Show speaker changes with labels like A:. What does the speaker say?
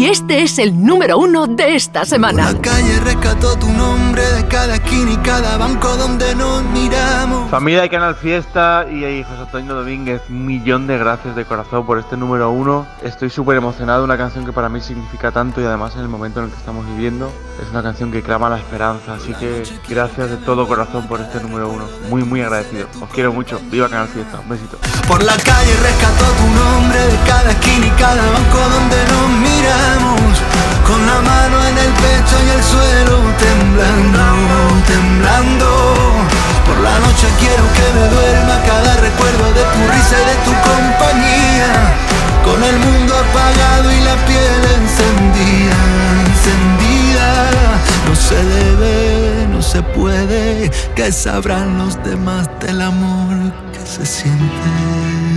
A: y este es el número uno de esta semana.
B: La calle rescató tu nombre de cada esquina y cada banco donde nos miramos.
C: Familia de Canal Fiesta y José Antonio Domínguez, un millón de gracias de corazón por este número uno. Estoy súper emocionado, una canción que para mí significa tanto y además en el momento en el que estamos viviendo es una canción que clama la esperanza. Así que gracias de todo corazón por este número uno. Muy, muy agradecido. Os quiero mucho. Viva Canal Fiesta. Un besito.
B: Por la calle rescató tu nombre de cada esquina y cada banco y el suelo temblando, temblando. Por la noche quiero que me duerma cada recuerdo de tu risa y de tu compañía. Con el mundo apagado y la piel encendida, encendida. No se debe, no se puede, que sabrán los demás del amor que se siente.